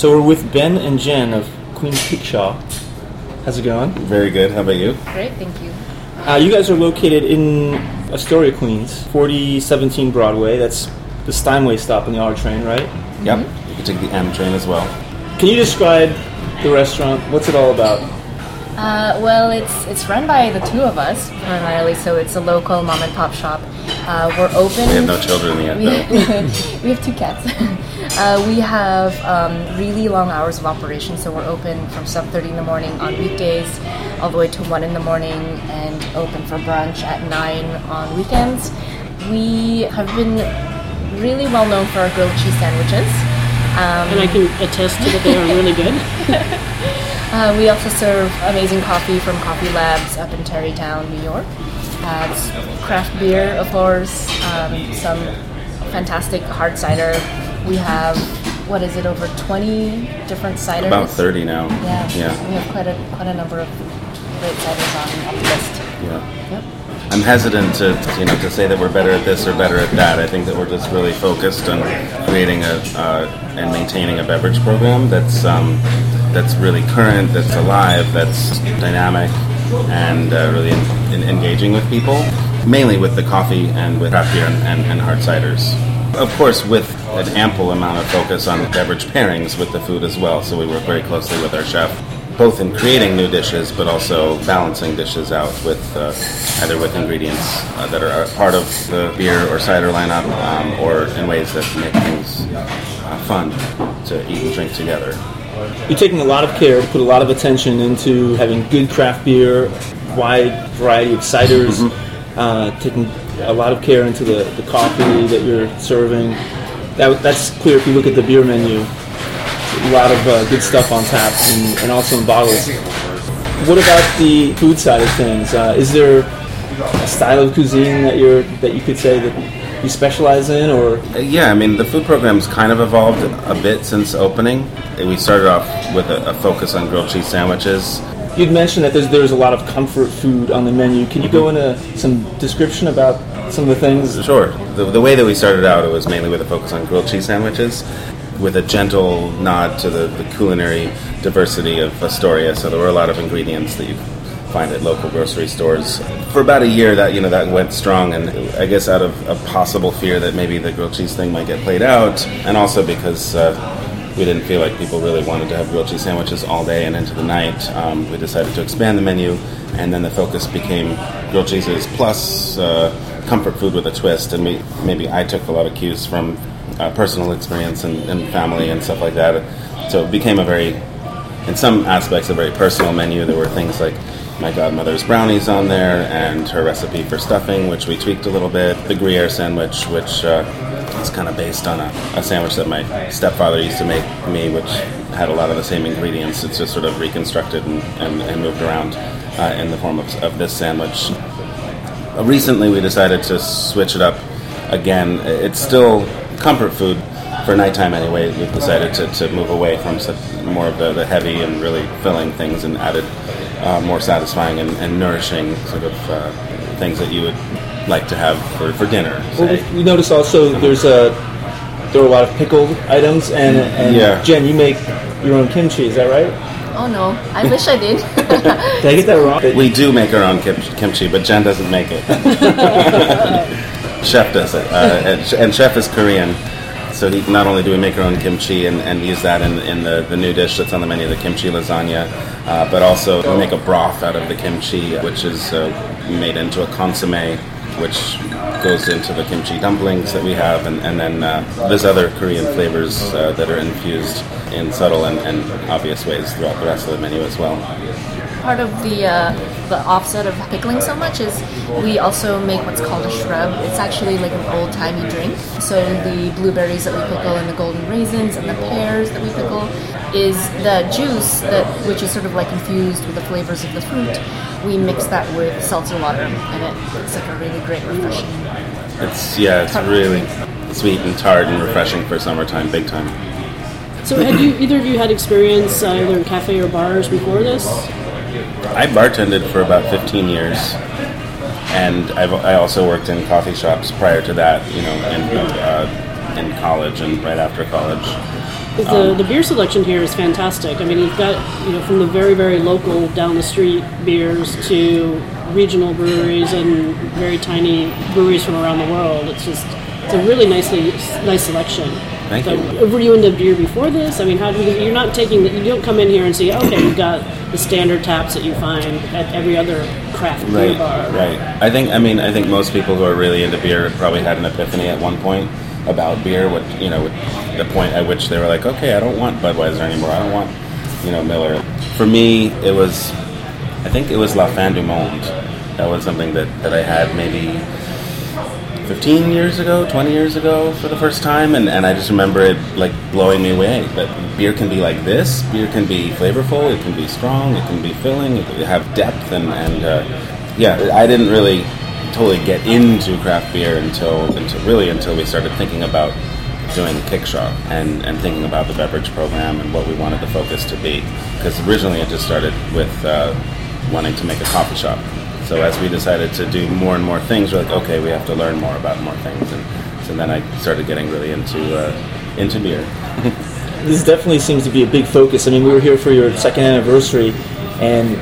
So we're with Ben and Jen of Queen Kickshaw. How's it going? Very good. How about you? Great, thank you. Uh, you guys are located in Astoria, Queens, 4017 Broadway. That's the Steinway stop on the R train, right? Yep. You can take the M train as well. Can you describe the restaurant? What's it all about? Uh, well, it's it's run by the two of us primarily, so it's a local mom and pop shop. Uh, we're open. We have no children yet, we, though. we have two cats. uh, we have um, really long hours of operation, so we're open from 7:30 in the morning on weekdays, all the way to one in the morning, and open for brunch at nine on weekends. We have been really well known for our grilled cheese sandwiches. Um, And I can attest to that they are really good. Uh, we also serve amazing coffee from Coffee Labs up in Tarrytown, New York. It's craft beer, of course, um, some fantastic hard cider. We have, what is it, over 20 different ciders? About 30 now. Yeah, Yeah. we have quite a, quite a number of great ciders on, on the list. Yeah. Yep. I'm hesitant to you know to say that we're better at this or better at that. I think that we're just really focused on creating a uh, and maintaining a beverage program that's um, that's really current, that's alive, that's dynamic, and uh, really en- en- engaging with people. Mainly with the coffee and with craft beer and, and, and hard ciders. Of course, with an ample amount of focus on beverage pairings with the food as well. So we work very closely with our chef both in creating new dishes, but also balancing dishes out with uh, either with ingredients uh, that are part of the beer or cider lineup, um, or in ways that make things uh, fun to eat and drink together. You're taking a lot of care, to put a lot of attention into having good craft beer, wide variety of ciders, uh, taking a lot of care into the, the coffee that you're serving. That, that's clear if you look at the beer menu. A lot of uh, good stuff on tap and, and also in bottles. What about the food side of things? Uh, is there a style of cuisine that you're that you could say that you specialize in, or Yeah, I mean, the food program's kind of evolved a bit since opening. We started off with a, a focus on grilled cheese sandwiches. You'd mentioned that there's there's a lot of comfort food on the menu. Can you go mm-hmm. into some description about some of the things? Sure. The, the way that we started out, it was mainly with a focus on grilled cheese sandwiches, with a gentle nod to the, the culinary diversity of Astoria. So there were a lot of ingredients that you find at local grocery stores. For about a year, that you know that went strong, and I guess out of a possible fear that maybe the grilled cheese thing might get played out, and also because. Uh, we didn't feel like people really wanted to have grilled cheese sandwiches all day and into the night. Um, we decided to expand the menu, and then the focus became grilled cheeses plus uh, comfort food with a twist. And we, maybe I took a lot of cues from uh, personal experience and, and family and stuff like that. So it became a very, in some aspects, a very personal menu. There were things like my godmother's brownies on there and her recipe for stuffing, which we tweaked a little bit. The Gruyere sandwich, which uh, is kind of based on a, a sandwich that my stepfather used to make me, which had a lot of the same ingredients. It's just sort of reconstructed and, and, and moved around uh, in the form of, of this sandwich. Uh, Recently, we decided to switch it up again. It's still comfort food for nighttime anyway. We've decided to, to move away from more of the, the heavy and really filling things and added uh, more satisfying and, and nourishing sort of uh, things that you would like to have for, for dinner. Well, Say. we- we noticed also there's a there are a lot of pickled items, and, and Yeah. Jen, you make your own kimchi. Is that right? Oh no, I wish I did. Did I get that wrong? We do make our own kim- kimchi, but Jen doesn't make it. chef does it, uh, and, and chef is Korean. So he, not only do we make our own kimchi and, and use that in, in the, the new dish that's on the menu, the kimchi lasagna, uh, but also we make a broth out of the kimchi, which is uh, made into a consomme, which goes into the kimchi dumplings that we have, and, and then uh, there's other Korean flavors uh, that are infused in subtle and, and obvious ways throughout the rest of the menu as well. Part of the uh, the offset of pickling so much is we also make what's called a shrub. It's actually like an old timey drink. So the blueberries that we pickle and the golden raisins and the pears that we pickle is the juice that which is sort of like infused with the flavors of the fruit. We mix that with seltzer water and it, it's like a really great refreshing. It's yeah, it's really sweet and tart and refreshing for summertime, big time. So, had you either of you had experience uh, either in cafe or bars before this? I bartended for about 15 years, and I've, I also worked in coffee shops prior to that. You know, in uh, in college and right after college. The, the beer selection here is fantastic. I mean, you've got you know from the very very local down the street beers to regional breweries and very tiny breweries from around the world. It's just it's a really nicely nice selection. Thank So, you. Were you into beer before this? I mean, how do you, you're not taking the, you don't come in here and see okay you've got the standard taps that you find at every other craft beer Right, bar. right. I think I mean I think most people who are really into beer probably had an epiphany at one point about beer. What you know, the point at which they were like, okay, I don't want Budweiser anymore. I don't want you know Miller. For me, it was I think it was La Fin du Monde. That was something that, that I had maybe 15 years ago, 20 years ago for the first time, and, and I just remember it like blowing me away. That beer can be like this. Beer can be flavorful. It can be strong. It can be filling. It can have depth, and and uh, yeah, I didn't really totally get into craft beer until until really until we started thinking about doing Kickshaw and and thinking about the beverage program and what we wanted the focus to be. Because originally it just started with uh, wanting to make a coffee shop. So as we decided to do more and more things, we're like, okay, we have to learn more about more things, and so then I started getting really into uh, into beer. This definitely seems to be a big focus. I mean, we were here for your second anniversary, and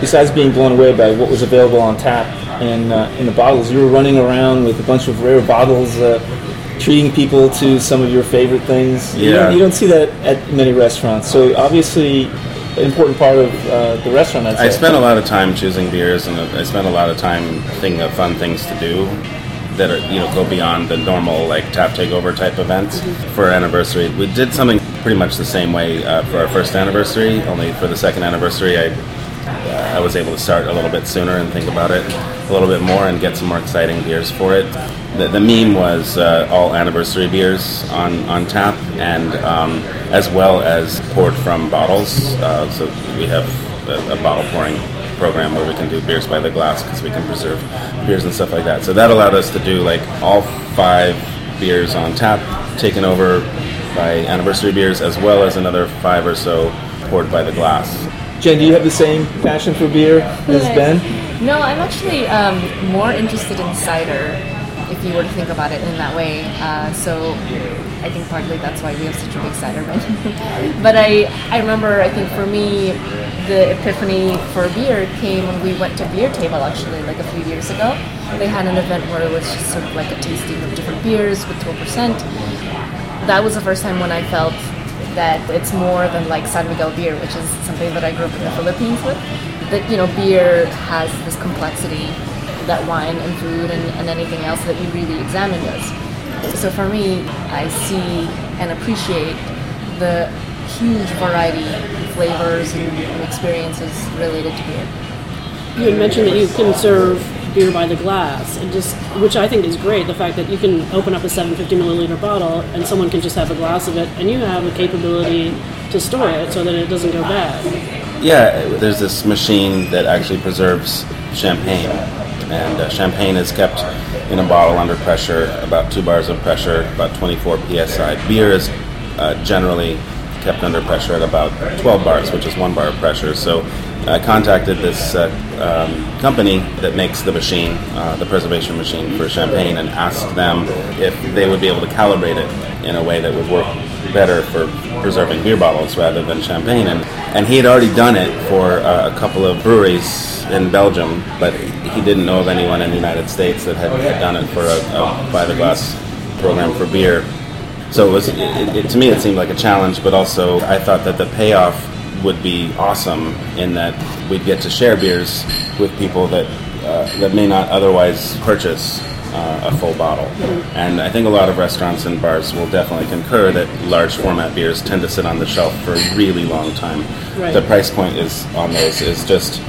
besides being blown away by what was available on tap and uh, in the bottles, you were running around with a bunch of rare bottles, uh, treating people to some of your favorite things. You, Yeah. don't, you don't see that at many restaurants. So obviously, an important part of uh, the restaurant. I'd I spent a lot of time choosing beers, and I spent a lot of time thinking of fun things to do that are you know go beyond the normal like tap takeover type events for our anniversary. We did something pretty much the same way uh, for our first anniversary. Only for the second anniversary, I uh, I was able to start a little bit sooner and think about it a little bit more and get some more exciting beers for it. The, the meme was uh, all anniversary beers on, on tap, and um, as well as poured from bottles. Uh, so we have a, a bottle pouring program where we can do beers by the glass because we can preserve beers and stuff like that. So that allowed us to do like all five beers on tap taken over by anniversary beers, as well as another five or so poured by the glass. Jen, do you have the same passion for beer as Ben? No, I'm actually um, more interested in cider, if you were to think about it in that way. Uh, so I think partly that's why we have such a big cider menu. but I, I remember, I think for me, the epiphany for beer came when we went to Beer Table actually, like a few years ago. They had an event where it was just sort of like a tasting of different beers with 12%. That was the first time when I felt that it's more than like San Miguel beer, which is something that I grew up in the Philippines with. That you know, beer has this complexity that wine and food and, and anything else that you really examine does. So for me, I see and appreciate the huge variety of flavors and, and experiences related to beer. You had mentioned that you can serve beer by the glass, and just which I think is great. The fact that you can open up a 750 milliliter bottle and someone can just have a glass of it, and you have the capability to store it so that it doesn't go bad. Yeah, there's this machine that actually preserves champagne, and uh, champagne is kept in a bottle under pressure, about two bars of pressure, about 24 psi. Beer is uh, generally kept under pressure at about 12 bars, which is one bar of pressure. So I contacted this uh, um, company that makes the machine, uh, the preservation machine for champagne, and asked them if they would be able to calibrate it in a way that would work better for preserving beer bottles rather than champagne. And, and he had already done it for uh, a couple of breweries in Belgium, but he didn't know of anyone in the United States that had, had done it for a, a by the glass program for beer. So it was, it, it, to me, it seemed like a challenge, but also I thought that the payoff would be awesome in that we'd get to share beers with people that uh, that may not otherwise purchase uh, a full bottle. And I think a lot of restaurants and bars will definitely concur that large format beers tend to sit on the shelf for a really long time. Right. The price point is on those is just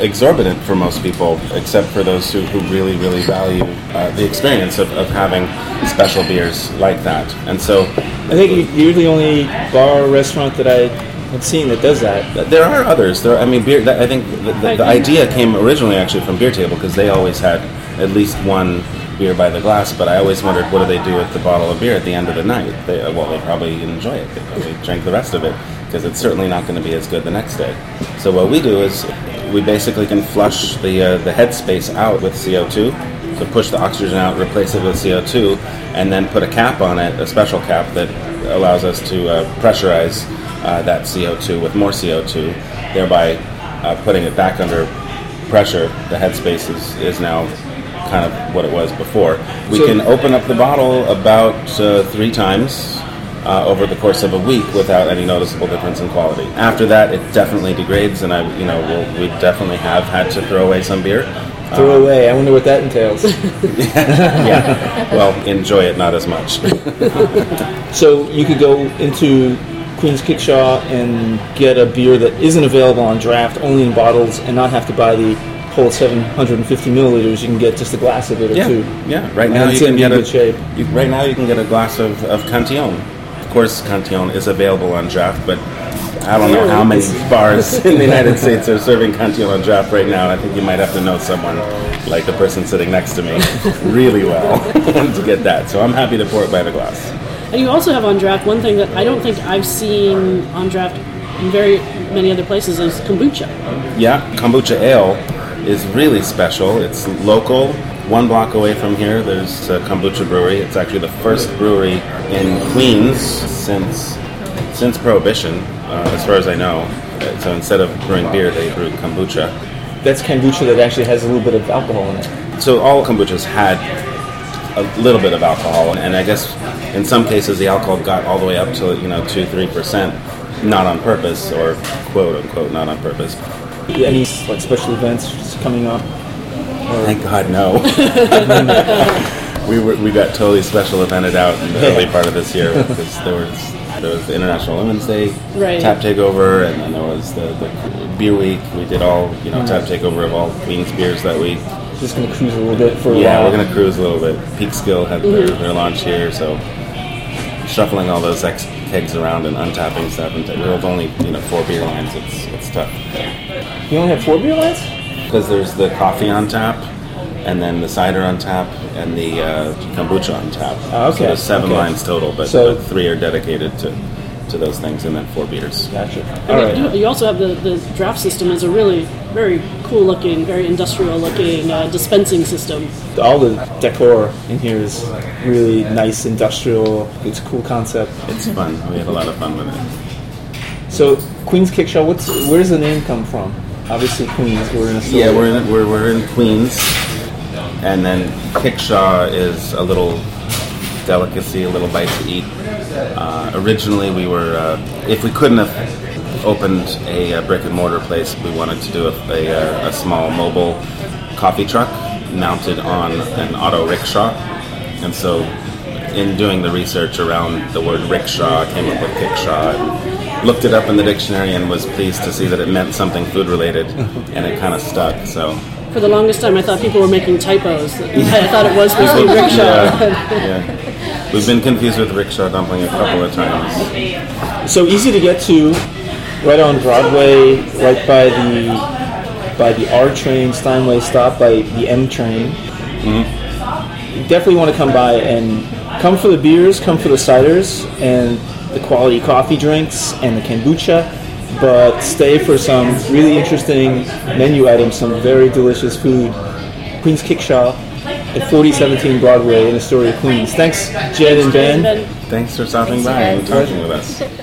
exorbitant for most people, except for those who, who really, really value uh, the experience of, of having special beers like that. And so I think you're the only bar or restaurant that I have seen that does that. there are others. There, I mean, beer. I think the, the, the idea came originally actually from Beer Table because they always had at least one beer by the glass. But I always wondered what do they do with the bottle of beer at the end of the night? They, well, they probably enjoy it. They probably drink the rest of it because it's certainly not going to be as good the next day. So what we do is we basically can flush the uh, the head space out with CO2. So push the oxygen out, replace it with CO2, and then put a cap on it, a special cap that allows us to uh, pressurize uh, that CO2 with more CO2, thereby uh, putting it back under pressure. The headspace is, is now kind of what it was before. We So- can open up the bottle about uh, three times uh, over the course of a week without any noticeable difference in quality. After that, it definitely degrades, and I, you know, we'll, we definitely have had to throw away some beer. Throw away. I wonder what that entails. Yeah, well, enjoy it not as much. so you could go into Queen's Kickshaw and get a beer that isn't available on draft, only in bottles, and not have to buy the whole 750 milliliters. You can get just a glass of it or Yeah, two. yeah. Right And now you can get a shape. You, right now you can get a glass of, of Cantillon. Of course, Cantillon is available on draft, but I don't know how many bars in the United States are serving Cantillon on draft right now. I think you might have to know someone, like the person sitting next to me, really well to get that. So I'm happy to pour it by the glass. And you also have on draft one thing that I don't think I've seen on draft in very many other places is kombucha. Yeah, kombucha ale is really special. It's local. One block away from here, there's a kombucha brewery. It's actually the first brewery in Queens since since Prohibition, uh, as far as I know. So instead of brewing beer, they brew kombucha. That's kombucha that actually has a little bit of alcohol in it. So all kombuchas had a little bit of alcohol, and I guess in some cases the alcohol got all the way up to you know two three percent, not on purpose or quote unquote not on purpose. Any like special events coming up? Thank God, no. we were, we got totally special evented out in the early part of this year because there was there was the International Women's Day Right. tap takeover, and then there was the, the beer week. We did all you know tap takeover of all Queens beers that week. Just gonna cruise a little bit for a Yeah, while. we're gonna cruise a little bit. Peekskill had their, their launch here, so shuffling all those ex- kegs around and untapping stuff. And t- with only you know four beer lines, it's it's tough. You only have four beer lines? because there's the coffee on tap, and then the cider on tap, and the uh, kombucha on tap. Oh, okay, So there's seven okay. lines total, but, So- but three are dedicated to, to those things, and then four beers. Gotcha. And All you- you, also have the, the draft system is a really very cool looking, very industrial looking uh, dispensing system. All the decor in here is really nice, industrial. It's a cool concept. It's fun. We had a lot of fun with it. So Queen's Kickshaw, what's where does the name come from? Obviously Queens. We're in a. Yeah, we're in we're, we're in Queens, and then Kickshaw is a little delicacy, a little bite to eat. Uh, originally, we were uh, if we couldn't have opened a, uh brick and mortar place, we wanted to do a, a, uh, a small mobile coffee truck mounted on an auto rickshaw, and so. In doing the research around the word rickshaw, I came up with kickshaw and looked it up in the dictionary and was pleased to see that it meant something food related, and it kind of stuck. So For the longest time, I thought people were making typos. I thought it was supposed to be rickshaw. Yeah, yeah. We've been confused with rickshaw dumpling a couple of times. So easy to get to, right on Broadway, right by the by the R train Steinway stop, by the M train. You definitely want to come by and come for the beers, come for the ciders, and the quality coffee drinks and the kombucha. But stay for some really interesting menu items, some very delicious food. Queen's Kickshaw at 4017 Broadway in Astoria, Queens. Thanks, Jed and Ben. Ben, Thanks for stopping Thanks, by and talking with us.